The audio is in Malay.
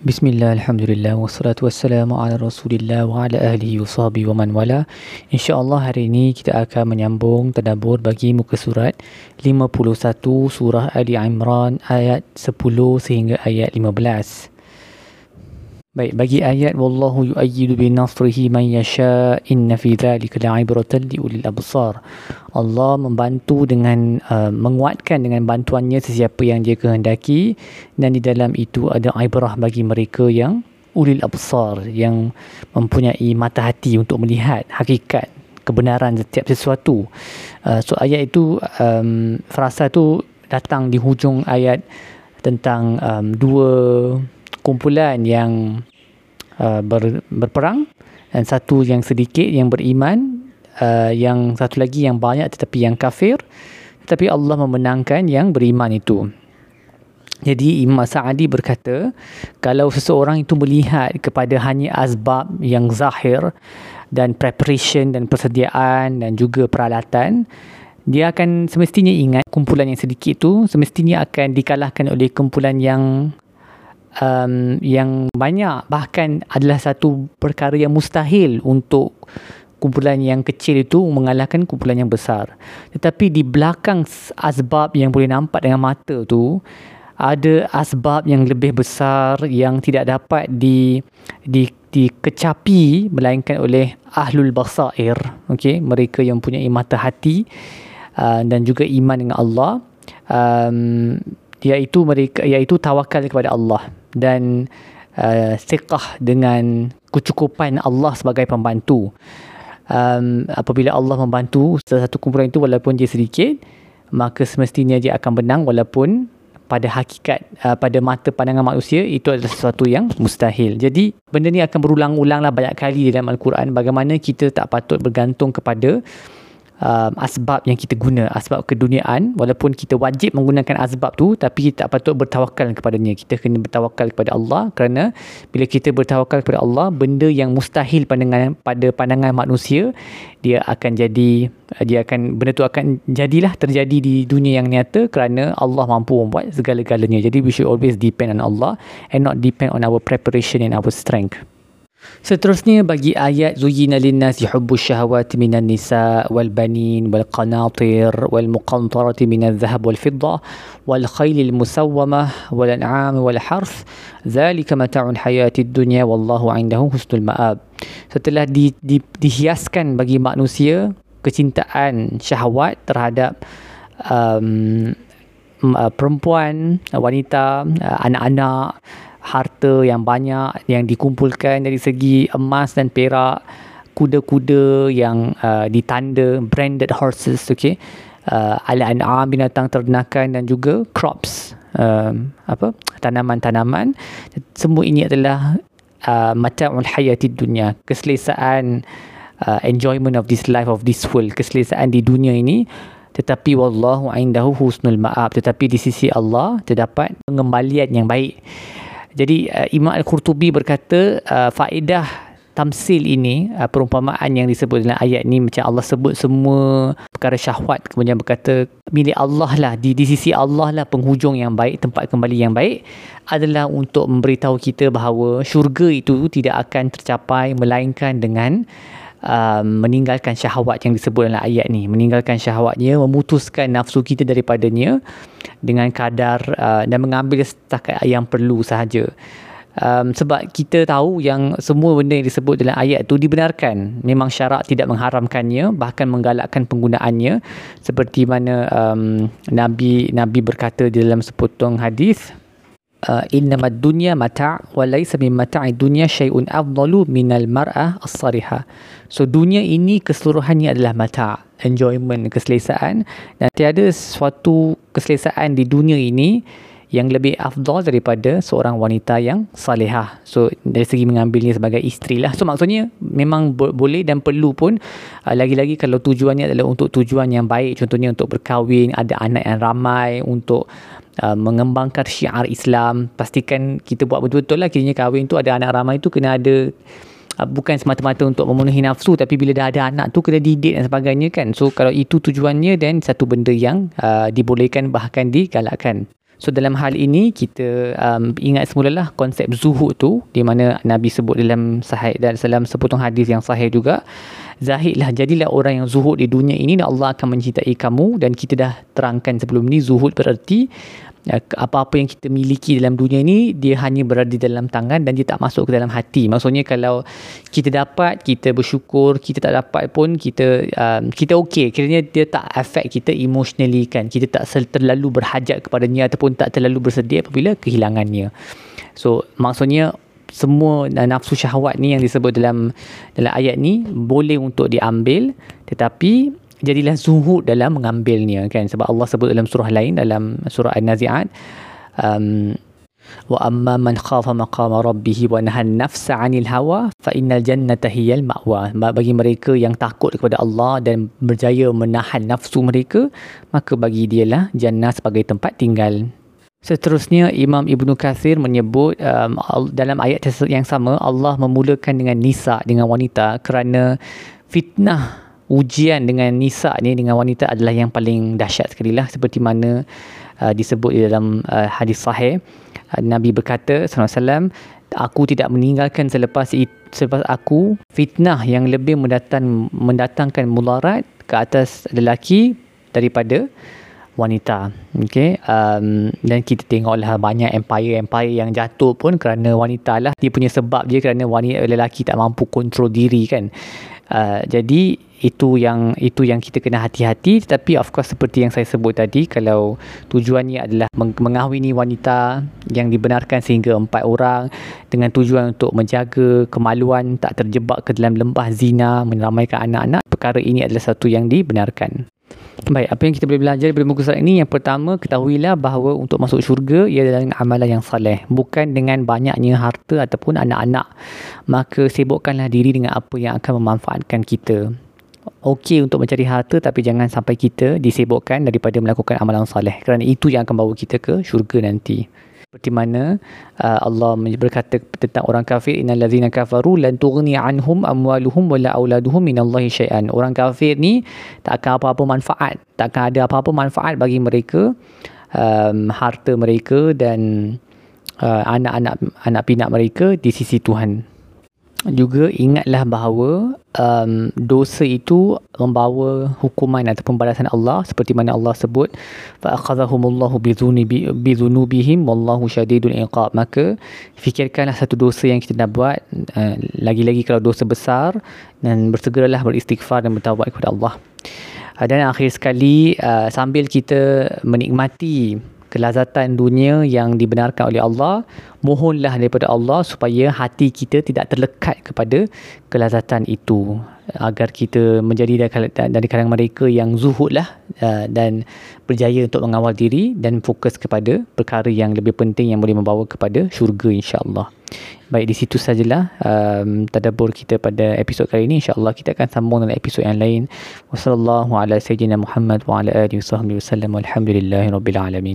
Bismillah, Alhamdulillah, wassalatu wassalamu ala rasulillah wa ala ahlihi wa sahbihi wa man wala. InsyaAllah hari ini kita akan menyambung tadabur bagi muka surat 51 surah Ali Imran ayat 10 sehingga ayat 15 Baik, bagi ayat wallahu yu'ayyidu bi nasrihi man yasha inna fi dhalika la'ibratan li ulil absar. Allah membantu dengan uh, menguatkan dengan bantuannya sesiapa yang dia kehendaki dan di dalam itu ada ibrah bagi mereka yang ulil absar yang mempunyai mata hati untuk melihat hakikat kebenaran setiap sesuatu. Uh, so ayat itu um, frasa itu datang di hujung ayat tentang um, dua kumpulan yang uh, ber, berperang. Dan satu yang sedikit yang beriman uh, yang satu lagi yang banyak tetapi yang kafir. Tetapi Allah memenangkan yang beriman itu. Jadi Imam Sa'adi berkata kalau seseorang itu melihat kepada hanya azbab yang zahir dan preparation dan persediaan dan juga peralatan dia akan semestinya ingat kumpulan yang sedikit itu semestinya akan dikalahkan oleh kumpulan yang um, yang banyak bahkan adalah satu perkara yang mustahil untuk kumpulan yang kecil itu mengalahkan kumpulan yang besar. Tetapi di belakang asbab yang boleh nampak dengan mata tu ada asbab yang lebih besar yang tidak dapat di di dikecapi melainkan oleh ahlul basair okey mereka yang punya mata hati uh, dan juga iman dengan Allah um, iaitu mereka iaitu tawakal kepada Allah dan uh, siqah dengan kecukupan Allah sebagai pembantu. Um, apabila Allah membantu satu kumpulan itu walaupun dia sedikit, maka semestinya dia akan menang walaupun pada hakikat uh, pada mata pandangan manusia itu adalah sesuatu yang mustahil. Jadi benda ni akan berulang-ulanglah banyak kali dalam al-Quran bagaimana kita tak patut bergantung kepada um, asbab yang kita guna asbab keduniaan. Walaupun kita wajib menggunakan asbab tu tapi kita tak patut bertawakal kepadanya. Kita kena bertawakal kepada Allah kerana bila kita bertawakal kepada Allah benda yang mustahil pandangan pada pandangan manusia dia akan jadi dia akan benda tu akan jadilah terjadi di dunia yang nyata kerana Allah mampu membuat segala-galanya. Jadi we should always depend on Allah and not depend on our preparation and our strength Seterusnya bagi ayat zuyina linnasi hubbus syahawati minan nisa wal banin wal qanatir wal muqantarati minal zahab wal fiddah wal khaylil musawwamah wal an'am wal harth zalika mata'un hayatid dunya wallahu indahu husnul ma'ab. Setelah di, di, dihiaskan bagi manusia kecintaan syahwat terhadap um, perempuan, wanita, anak-anak, harta yang banyak yang dikumpulkan dari segi emas dan perak kuda-kuda yang uh, ditanda branded horses okay? Uh, ala an'am binatang ternakan dan juga crops um, apa tanaman-tanaman. Semua ini adalah uh, mata'ul hayatid dunia keselesaan uh, enjoyment of this life of this world keselesaan di dunia ini. Tetapi wallahu indahu husnul ma'ab. Tetapi di sisi Allah terdapat pengembalian yang baik jadi uh, Imam Al-Qurtubi berkata uh, faedah tamsil ini uh, perumpamaan yang disebut dalam ayat ni macam Allah sebut semua perkara syahwat kemudian berkata milik Allah lah di, di sisi Allah lah penghujung yang baik tempat kembali yang baik adalah untuk memberitahu kita bahawa syurga itu tidak akan tercapai melainkan dengan um, meninggalkan syahwat yang disebut dalam ayat ni. Meninggalkan syahwatnya memutuskan nafsu kita daripadanya dengan kadar uh, dan mengambil setakat yang perlu sahaja. Um, sebab kita tahu yang semua benda yang disebut dalam ayat tu dibenarkan. Memang syarak tidak mengharamkannya bahkan menggalakkan penggunaannya. Seperti mana um, Nabi Nabi berkata di dalam sepotong hadis uh, innama dunya mata' wa laysa min mata'i dunya syai'un afdalu minal mar'ah as-sarihah. So dunia ini keseluruhannya adalah mata' enjoyment keselesaan dan tiada suatu keselesaan di dunia ini yang lebih afdal daripada seorang wanita yang salihah. So dari segi mengambilnya sebagai isteri lah. So maksudnya memang bo- boleh dan perlu pun uh, lagi-lagi kalau tujuannya adalah untuk tujuan yang baik. Contohnya untuk berkahwin, ada anak yang ramai, untuk uh, mengembangkan syiar Islam. Pastikan kita buat betul-betul lah kiranya kahwin tu ada anak ramai tu kena ada uh, bukan semata-mata untuk memenuhi nafsu tapi bila dah ada anak tu kena didik dan sebagainya kan. So kalau itu tujuannya dan satu benda yang uh, dibolehkan bahkan digalakkan. So dalam hal ini kita um, ingat semulalah konsep zuhud tu di mana Nabi sebut dalam sahih dan dalam sepotong hadis yang sahih juga Zahidlah jadilah orang yang zuhud di dunia ini dan Allah akan mencintai kamu dan kita dah terangkan sebelum ni zuhud bererti apa-apa yang kita miliki dalam dunia ini dia hanya berada di dalam tangan dan dia tak masuk ke dalam hati. Maksudnya kalau kita dapat kita bersyukur kita tak dapat pun kita um, kita okey kiranya dia tak affect kita emotionally kan. Kita tak terlalu berhajat kepadanya ataupun tak terlalu bersedia apabila kehilangannya. So maksudnya semua nafsu syahwat ni yang disebut dalam dalam ayat ni boleh untuk diambil. Tetapi jadilah zuhud dalam mengambilnya kan? Sebab Allah sebut dalam surah lain dalam surah An-Nazi'at um, wa amma man khafa maqama rabbih wa nahan nafsa 'anil hawa fa innal jannata hiyal ma'wa. Bagi mereka yang takut kepada Allah dan berjaya menahan nafsu mereka maka bagi dialah jannah sebagai tempat tinggal. Seterusnya Imam Ibnu Kathir menyebut um, dalam ayat yang sama Allah memulakan dengan nisa dengan wanita kerana fitnah ujian dengan nisa ni dengan wanita adalah yang paling dahsyat sekali lah seperti mana uh, disebut di dalam uh, hadis sahih uh, Nabi berkata SAW aku tidak meninggalkan selepas itu, selepas aku fitnah yang lebih mendatang, mendatangkan mularat ke atas lelaki daripada wanita. Okay. Um, dan kita tengoklah banyak empire-empire yang jatuh pun kerana wanita lah. Dia punya sebab dia kerana wanita lelaki tak mampu kontrol diri kan. Uh, jadi itu yang itu yang kita kena hati-hati tetapi of course seperti yang saya sebut tadi kalau tujuannya adalah mengahwini wanita yang dibenarkan sehingga empat orang dengan tujuan untuk menjaga kemaluan tak terjebak ke dalam lembah zina meneramaikan anak-anak perkara ini adalah satu yang dibenarkan Baik, apa yang kita boleh belajar dari muka surat ini? Yang pertama, ketahuilah bahawa untuk masuk syurga ia adalah dengan amalan yang saleh, bukan dengan banyaknya harta ataupun anak-anak. Maka sibukkanlah diri dengan apa yang akan memanfaatkan kita. Okey untuk mencari harta tapi jangan sampai kita disibukkan daripada melakukan amalan saleh. Kerana itu yang akan bawa kita ke syurga nanti. Seperti mana uh, Allah berkata tentang orang kafir innal ladzina kafaru lan tughni anhum amwaluhum wala auladuhum minallahi syai'an. Orang kafir ni tak akan apa-apa manfaat tak akan ada apa-apa manfaat bagi mereka um, harta mereka dan uh, anak-anak anak pinak mereka di sisi Tuhan juga ingatlah bahawa um, dosa itu membawa hukuman ataupun balasan Allah seperti mana Allah sebut fa akhadhahumullahu bi dhunubihim wallahu syadidul iqab. Maka fikirkanlah satu dosa yang kita nak buat uh, lagi-lagi kalau dosa besar dan bersegeralah beristighfar dan bertaubat kepada Allah. Uh, dan akhir sekali uh, sambil kita menikmati kelazatan dunia yang dibenarkan oleh Allah mohonlah daripada Allah supaya hati kita tidak terlekat kepada kelazatan itu. Agar kita menjadi dari kalangan mereka yang zuhud lah uh, dan berjaya untuk mengawal diri dan fokus kepada perkara yang lebih penting yang boleh membawa kepada syurga insyaAllah. Baik di situ sajalah um, tadabur kita pada episod kali ini. insyaAllah kita akan sambung dalam episod yang lain. Wassalamualaikum warahmatullahi wabarakatuh